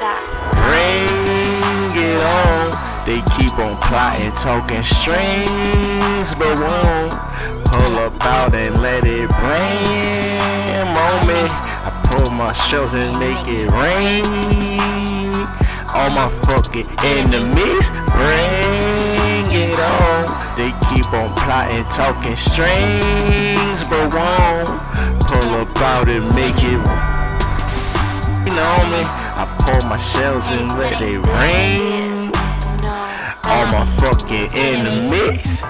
Bring it on. They keep on plotting, talking strings, but won't pull up out and let it rain me. I pull my shells and make it rain. All my fucking enemies, bring it on. They keep on plotting, talking strings, but won't pull up out and make it rain on me. I pull my shells and let it rain. All my fucking enemies.